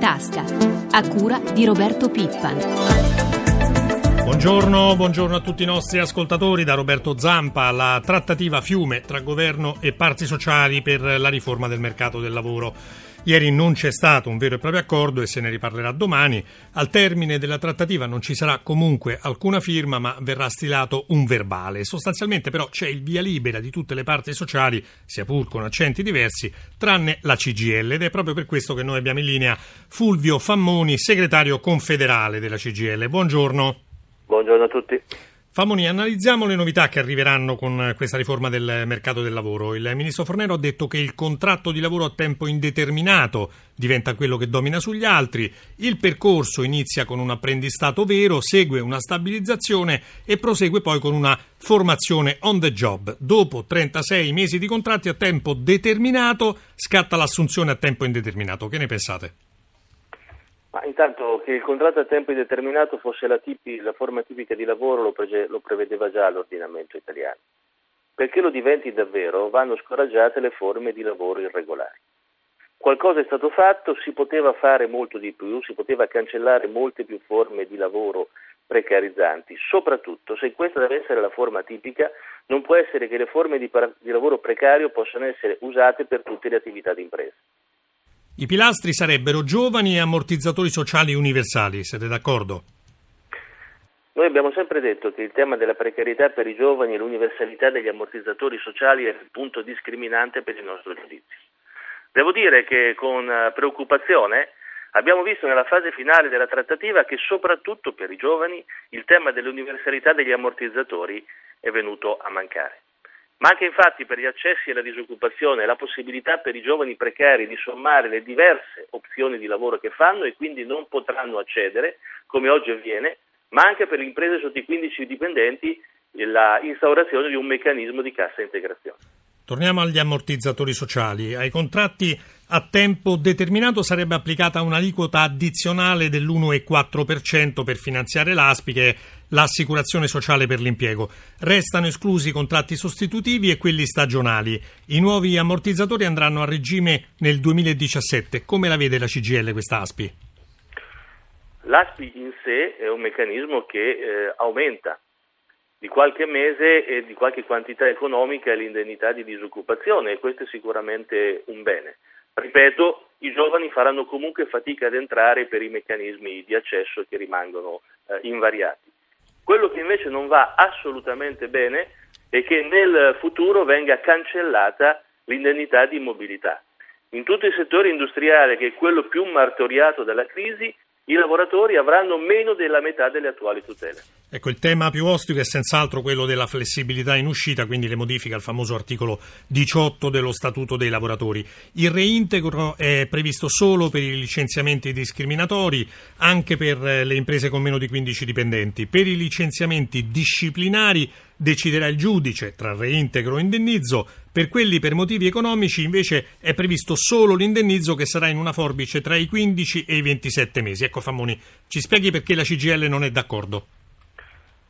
tasca, a cura di Roberto Pippan. Buongiorno, buongiorno, a tutti i nostri ascoltatori da Roberto Zampa, la trattativa fiume tra governo e parti sociali per la riforma del mercato del lavoro. Ieri non c'è stato un vero e proprio accordo e se ne riparlerà domani. Al termine della trattativa non ci sarà comunque alcuna firma, ma verrà stilato un verbale. Sostanzialmente però c'è il via libera di tutte le parti sociali, sia pur con accenti diversi, tranne la CGL ed è proprio per questo che noi abbiamo in linea Fulvio Fammoni, segretario confederale della CGL. Buongiorno. Buongiorno a tutti. Famoni, analizziamo le novità che arriveranno con questa riforma del mercato del lavoro. Il ministro Fornero ha detto che il contratto di lavoro a tempo indeterminato diventa quello che domina sugli altri, il percorso inizia con un apprendistato vero, segue una stabilizzazione e prosegue poi con una formazione on the job. Dopo 36 mesi di contratti a tempo determinato scatta l'assunzione a tempo indeterminato. Che ne pensate? Ma intanto che il contratto a tempo indeterminato fosse la, tipi, la forma tipica di lavoro lo, pre- lo prevedeva già l'ordinamento italiano. Perché lo diventi davvero vanno scoraggiate le forme di lavoro irregolari. Qualcosa è stato fatto, si poteva fare molto di più, si poteva cancellare molte più forme di lavoro precarizzanti, soprattutto se questa deve essere la forma tipica, non può essere che le forme di, di lavoro precario possano essere usate per tutte le attività di impresa. I pilastri sarebbero giovani e ammortizzatori sociali universali, siete d'accordo? Noi abbiamo sempre detto che il tema della precarietà per i giovani e l'universalità degli ammortizzatori sociali è il punto discriminante per il nostro giudizio. Devo dire che con eh, preoccupazione abbiamo visto nella fase finale della trattativa che soprattutto per i giovani il tema dell'universalità degli ammortizzatori è venuto a mancare ma anche infatti per gli accessi alla disoccupazione la possibilità per i giovani precari di sommare le diverse opzioni di lavoro che fanno e quindi non potranno accedere, come oggi avviene, ma anche per le imprese sotto i 15 dipendenti la instaurazione di un meccanismo di cassa integrazione. Torniamo agli ammortizzatori sociali. Ai contratti a tempo determinato sarebbe applicata un'aliquota addizionale dell'1,4% per finanziare l'ASPI, che è l'assicurazione sociale per l'impiego. Restano esclusi i contratti sostitutivi e quelli stagionali. I nuovi ammortizzatori andranno a regime nel 2017. Come la vede la CGL questa ASPI? L'ASPI in sé è un meccanismo che eh, aumenta di qualche mese e di qualche quantità economica l'indennità di disoccupazione e questo è sicuramente un bene. Ripeto, i giovani faranno comunque fatica ad entrare per i meccanismi di accesso che rimangono eh, invariati. Quello che invece non va assolutamente bene è che nel futuro venga cancellata l'indennità di mobilità. In tutto il settore industriale, che è quello più martoriato dalla crisi, i lavoratori avranno meno della metà delle attuali tutele. Ecco, il tema più ostico è senz'altro quello della flessibilità in uscita, quindi le modifiche al famoso articolo 18 dello Statuto dei lavoratori. Il reintegro è previsto solo per i licenziamenti discriminatori, anche per eh, le imprese con meno di 15 dipendenti. Per i licenziamenti disciplinari deciderà il giudice tra reintegro e indennizzo. Per quelli per motivi economici invece è previsto solo l'indennizzo che sarà in una forbice tra i 15 e i 27 mesi. Ecco Fammoni, ci spieghi perché la CGL non è d'accordo.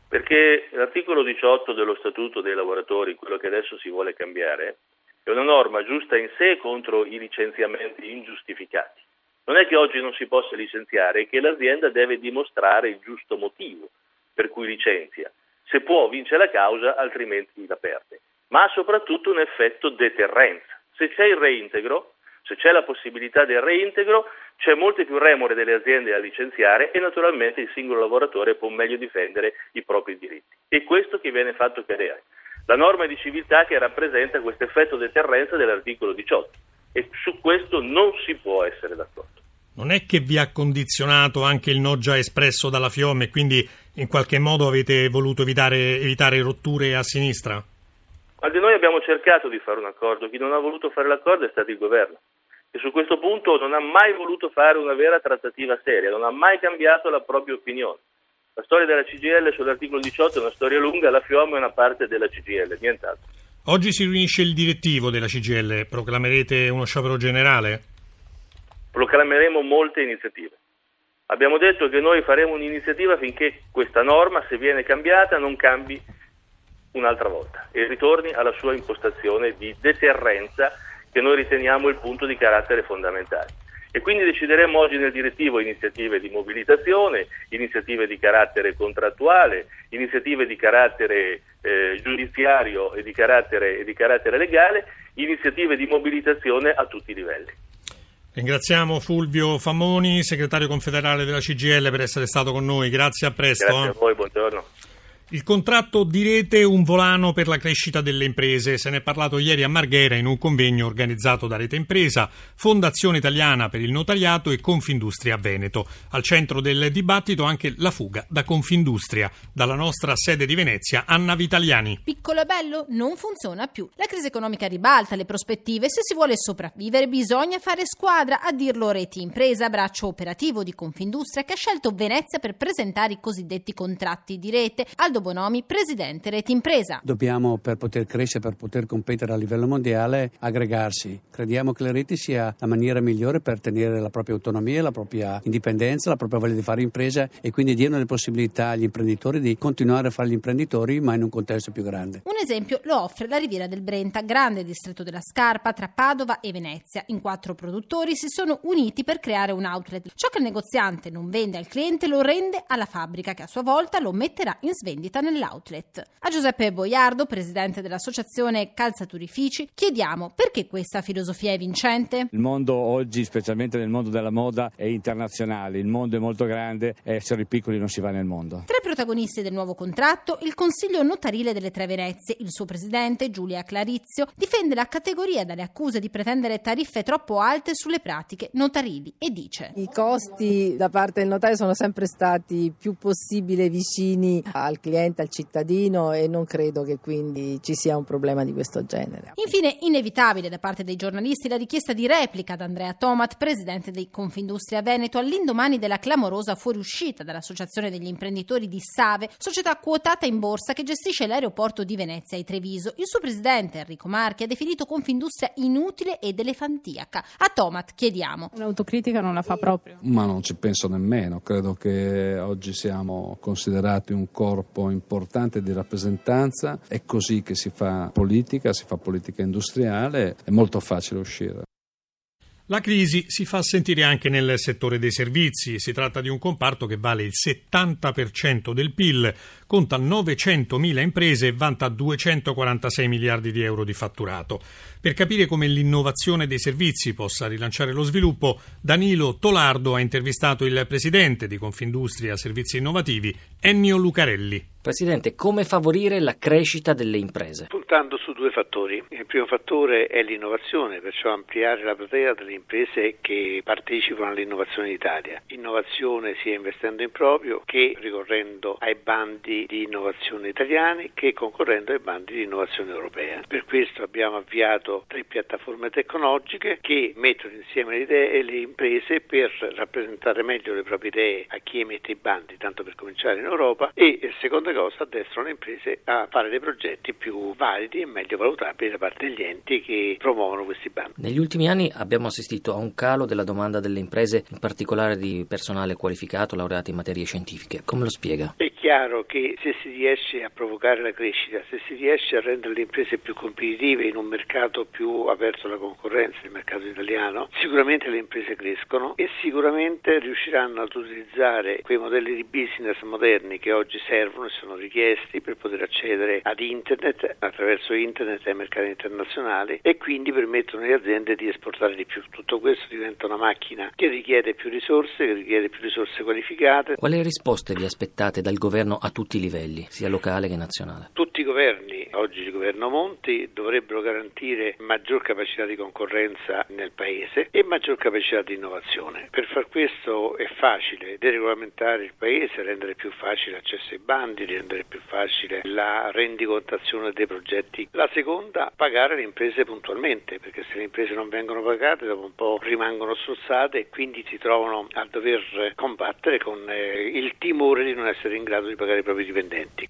Perché l'articolo 18 dello Statuto dei lavoratori, quello che adesso si vuole cambiare, è una norma giusta in sé contro i licenziamenti ingiustificati. Non è che oggi non si possa licenziare, è che l'azienda deve dimostrare il giusto motivo per cui licenzia. Se può vince la causa, altrimenti la perde. Ma ha soprattutto un effetto deterrenza. Se c'è il reintegro, se c'è la possibilità del reintegro, c'è molte più remore delle aziende a licenziare e naturalmente il singolo lavoratore può meglio difendere i propri diritti. E questo che viene fatto cadere. La norma di civiltà che rappresenta questo effetto deterrenza dell'articolo 18 e su questo non si può essere d'accordo. Non è che vi ha condizionato anche il no già espresso dalla FIOM e quindi in qualche modo avete voluto evitare, evitare rotture a sinistra? Guardi, noi abbiamo cercato di fare un accordo, chi non ha voluto fare l'accordo è stato il governo e su questo punto non ha mai voluto fare una vera trattativa seria, non ha mai cambiato la propria opinione. La storia della CGL sull'articolo 18 è una storia lunga, la FIOM è una parte della CGL, nient'altro. Oggi si riunisce il direttivo della CGL, proclamerete uno sciopero generale? Proclameremo molte iniziative. Abbiamo detto che noi faremo un'iniziativa finché questa norma, se viene cambiata, non cambi un'altra volta e ritorni alla sua impostazione di deterrenza che noi riteniamo il punto di carattere fondamentale. E quindi decideremo oggi nel direttivo iniziative di mobilitazione, iniziative di carattere contrattuale, iniziative di carattere eh, giudiziario e di carattere, e di carattere legale, iniziative di mobilitazione a tutti i livelli. Ringraziamo Fulvio Famoni, segretario confederale della CGL, per essere stato con noi. Grazie, a presto. Grazie a voi, buongiorno. Il contratto di rete un volano per la crescita delle imprese. Se ne è parlato ieri a Marghera in un convegno organizzato da Rete Impresa, Fondazione Italiana per il Notariato e Confindustria Veneto. Al centro del dibattito anche la fuga da Confindustria. Dalla nostra sede di Venezia, Anna Vitaliani. Piccolo e bello non funziona più. La crisi economica ribalta le prospettive. Se si vuole sopravvivere bisogna fare squadra, a dirlo Rete Impresa, braccio operativo di Confindustria che ha scelto Venezia per presentare i cosiddetti contratti di rete. Aldo Bonomi, presidente Rete Impresa. Dobbiamo, per poter crescere, per poter competere a livello mondiale, aggregarsi. Crediamo che le reti sia la maniera migliore per tenere la propria autonomia, la propria indipendenza, la propria voglia di fare impresa e quindi diano le possibilità agli imprenditori di continuare a fare gli imprenditori, ma in un contesto più grande. Un esempio lo offre la Riviera del Brenta, grande distretto della Scarpa tra Padova e Venezia. In quattro produttori si sono uniti per creare un outlet. Ciò che il negoziante non vende al cliente lo rende alla fabbrica che a sua volta lo metterà in svendita vendita nell'outlet. A Giuseppe Boiardo, presidente dell'associazione Calzaturifici, chiediamo perché questa filosofia è vincente? Il mondo oggi, specialmente nel mondo della moda, è internazionale, il mondo è molto grande e essere piccoli non si va nel mondo. Tra i protagonisti del nuovo contratto, il Consiglio Notarile delle Tre Venezie, il suo presidente Giulia Clarizio, difende la categoria dalle accuse di pretendere tariffe troppo alte sulle pratiche notarili e dice i costi da parte del notaio sono sempre stati più possibile vicini al cliente cliente, al cittadino e non credo che quindi ci sia un problema di questo genere. Infine, inevitabile da parte dei giornalisti la richiesta di replica da Andrea Tomat, presidente di Confindustria Veneto, all'indomani della clamorosa fuoriuscita dall'Associazione degli imprenditori di Save, società quotata in borsa che gestisce l'aeroporto di Venezia e Treviso. Il suo presidente Enrico Marchi ha definito Confindustria inutile ed elefantiaca. A Tomat chiediamo. Un'autocritica non la fa proprio. Ma non ci penso nemmeno, credo che oggi siamo considerati un corpo importante di rappresentanza, è così che si fa politica, si fa politica industriale, è molto facile uscire. La crisi si fa sentire anche nel settore dei servizi. Si tratta di un comparto che vale il 70% del PIL, conta 900.000 imprese e vanta 246 miliardi di euro di fatturato. Per capire come l'innovazione dei servizi possa rilanciare lo sviluppo, Danilo Tolardo ha intervistato il presidente di Confindustria Servizi Innovativi, Ennio Lucarelli. Presidente, come favorire la crescita delle imprese? Puntando su due fattori. Il primo fattore è l'innovazione, perciò ampliare la platea delle imprese che partecipano all'innovazione in Italia. Innovazione sia investendo in proprio che ricorrendo ai bandi di innovazione italiani che concorrendo ai bandi di innovazione europea. Per questo abbiamo avviato tre piattaforme tecnologiche che mettono insieme le idee e le imprese per rappresentare meglio le proprie idee a chi emette i bandi, tanto per cominciare in Europa e seconda cosa addestrano le imprese a fare dei progetti più validi e meglio valutabili da parte degli enti che promuovono questi bandi. Negli ultimi anni abbiamo assistito a un calo della domanda delle imprese, in particolare di personale qualificato, laureato in materie scientifiche. Come lo spiega? È chiaro che se si riesce a provocare la crescita, se si riesce a rendere le imprese più competitive in un mercato più aperto alla concorrenza, il mercato italiano, sicuramente le imprese crescono e sicuramente riusciranno ad utilizzare quei modelli di business moderni che oggi servono e sono richiesti per poter accedere ad internet attraverso internet ai mercati internazionali e quindi permettono alle aziende di esportare di più. Tutto questo diventa una macchina che richiede più risorse, che richiede più risorse qualificate. Quali risposte vi aspettate dal governo a tutti i livelli, sia locale che nazionale? Tutti i governi, oggi il governo Monti, dovrebbero garantire maggior capacità di concorrenza nel paese e maggior capacità di innovazione. Per far questo è facile deregolamentare il paese, rendere più facile l'accesso ai bandi, rendere più facile la rendicontazione dei progetti. La seconda, pagare le imprese puntualmente, perché se le imprese non vengono pagate dopo un po' rimangono strozzate e quindi si trovano a dover combattere con eh, il timore di non essere in grado di pagare i propri dipendenti.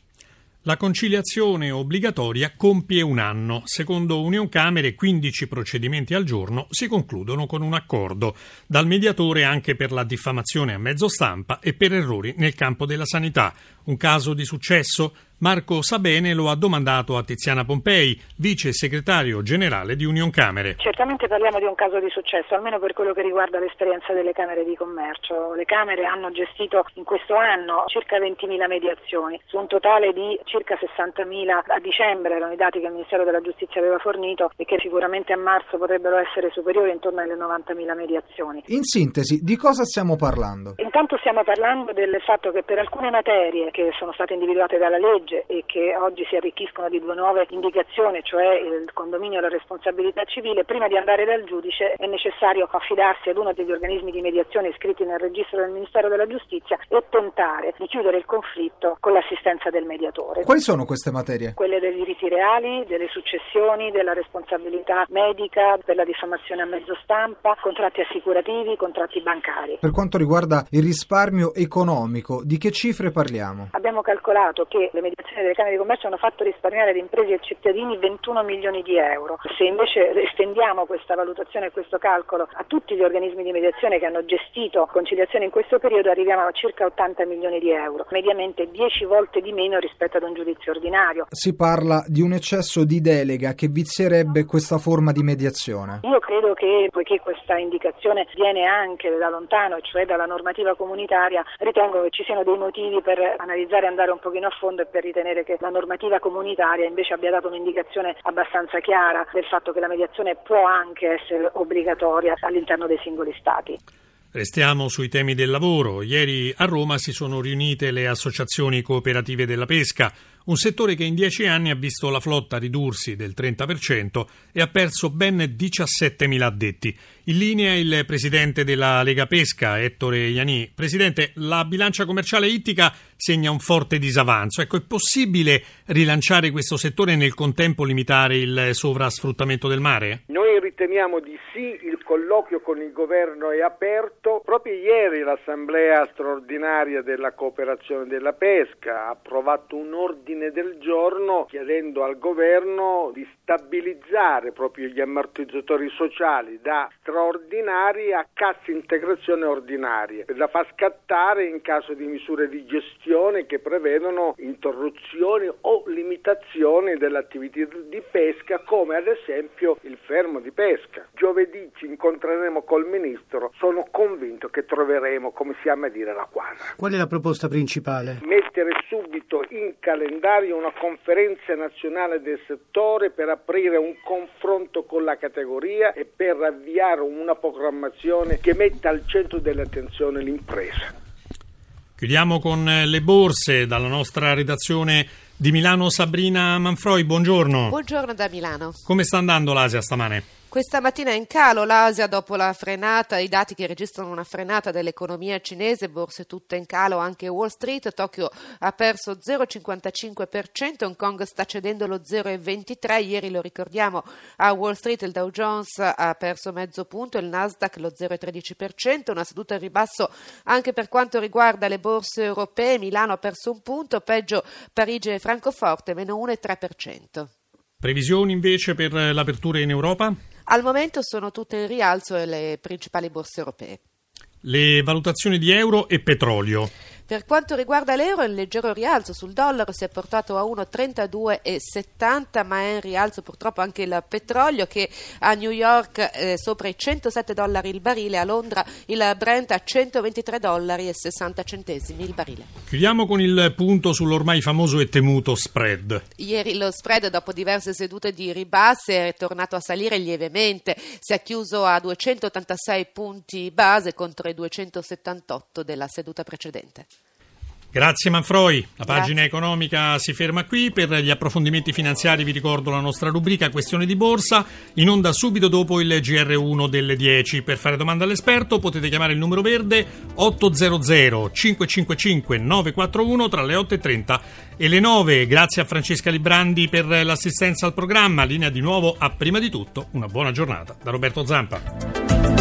La conciliazione obbligatoria compie un anno. Secondo Union Camere, 15 procedimenti al giorno si concludono con un accordo. Dal mediatore anche per la diffamazione a mezzo stampa e per errori nel campo della sanità. Un caso di successo? Marco Sabene lo ha domandato a Tiziana Pompei, vice segretario generale di Union Camere. Certamente parliamo di un caso di successo, almeno per quello che riguarda l'esperienza delle Camere di Commercio. Le Camere hanno gestito in questo anno circa 20.000 mediazioni, su un totale di circa 60.000 a dicembre, erano i dati che il Ministero della Giustizia aveva fornito e che sicuramente a marzo potrebbero essere superiori intorno alle 90.000 mediazioni. In sintesi, di cosa stiamo parlando? Intanto stiamo parlando del fatto che per alcune materie che sono state individuate dalla legge legge e che oggi si arricchiscono di due nuove indicazioni, cioè il condominio e la responsabilità civile, prima di andare dal giudice è necessario affidarsi ad uno degli organismi di mediazione iscritti nel registro del Ministero della Giustizia e tentare di chiudere il conflitto con l'assistenza del mediatore. Quali sono queste materie? Quelle dei diritti reali, delle successioni, della responsabilità medica, per la diffamazione a mezzo stampa, contratti assicurativi, contratti bancari. Per quanto riguarda il risparmio economico, di che cifre parliamo? Abbiamo calcolato che le mediazioni indicazioni delle Camere di Commercio hanno fatto risparmiare ad imprese e cittadini 21 milioni di euro. Se invece estendiamo questa valutazione e questo calcolo a tutti gli organismi di mediazione che hanno gestito conciliazione in questo periodo arriviamo a circa 80 milioni di euro, mediamente 10 volte di meno rispetto ad un giudizio ordinario. Si parla di un eccesso di delega che vizierebbe questa forma di mediazione. Io credo che poiché questa indicazione viene anche da lontano, cioè dalla normativa comunitaria, ritengo che ci siano dei motivi per analizzare e andare un pochino a fondo e per ritenere che la normativa comunitaria invece abbia dato un'indicazione abbastanza chiara del fatto che la mediazione può anche essere obbligatoria all'interno dei singoli Stati. Restiamo sui temi del lavoro. Ieri a Roma si sono riunite le associazioni cooperative della pesca, un settore che in dieci anni ha visto la flotta ridursi del 30% e ha perso ben 17.000 addetti. In linea il presidente della Lega Pesca, Ettore Iani. Presidente, la bilancia commerciale ittica segna un forte disavanzo. Ecco, è possibile rilanciare questo settore e nel contempo limitare il sovrasfruttamento del mare? Noi riteniamo di sì, il colloquio con il governo è aperto. Proprio ieri l'assemblea straordinaria della cooperazione della pesca ha approvato un ordine del giorno chiedendo al governo di stabilizzare proprio gli ammortizzatori sociali da straordinari a cassa integrazione ordinaria da far scattare in caso di misure di gestione che prevedono interruzioni o limitazioni dell'attività di pesca come ad esempio il fermo di pesca. Giovedì ci incontreremo col Ministro, sono convinto che troveremo, come si ama dire, la quadra. Qual è la proposta principale? Mettere subito in calendario una conferenza nazionale del settore per aprire un confronto con la categoria e per avviare una programmazione che metta al centro dell'attenzione l'impresa. Chiudiamo con eh, le borse dalla nostra redazione di Milano Sabrina Manfroi, buongiorno. Buongiorno da Milano. Come sta andando l'Asia stamane? Questa mattina in calo l'Asia dopo la frenata, i dati che registrano una frenata dell'economia cinese, borse tutte in calo, anche Wall Street, Tokyo ha perso 0,55%, Hong Kong sta cedendo lo 0,23%, ieri lo ricordiamo a Wall Street il Dow Jones ha perso mezzo punto, il Nasdaq lo 0,13%, una seduta in ribasso anche per quanto riguarda le borse europee, Milano ha perso un punto, peggio Parigi e Francoforte meno 1,3%. Previsioni invece per l'apertura in Europa? Al momento sono tutte in rialzo le principali borse europee. Le valutazioni di euro e petrolio. Per quanto riguarda l'euro, il leggero rialzo sul dollaro si è portato a 1,32,70, ma è in rialzo purtroppo anche il petrolio che a New York eh, sopra i 107 dollari il barile, a Londra il Brent a 123 dollari e 60 centesimi il barile. Chiudiamo con il punto sull'ormai famoso e temuto spread. Ieri lo spread, dopo diverse sedute di ribasse, è tornato a salire lievemente. Si è chiuso a 286 punti base contro i 278 della seduta precedente. Grazie Manfroi, la pagina Grazie. economica si ferma qui, per gli approfondimenti finanziari vi ricordo la nostra rubrica Questione di Borsa, in onda subito dopo il GR1 delle 10. Per fare domanda all'esperto potete chiamare il numero verde 800 555 941 tra le 8.30 e le 9. Grazie a Francesca Librandi per l'assistenza al programma, linea di nuovo a prima di tutto una buona giornata da Roberto Zampa.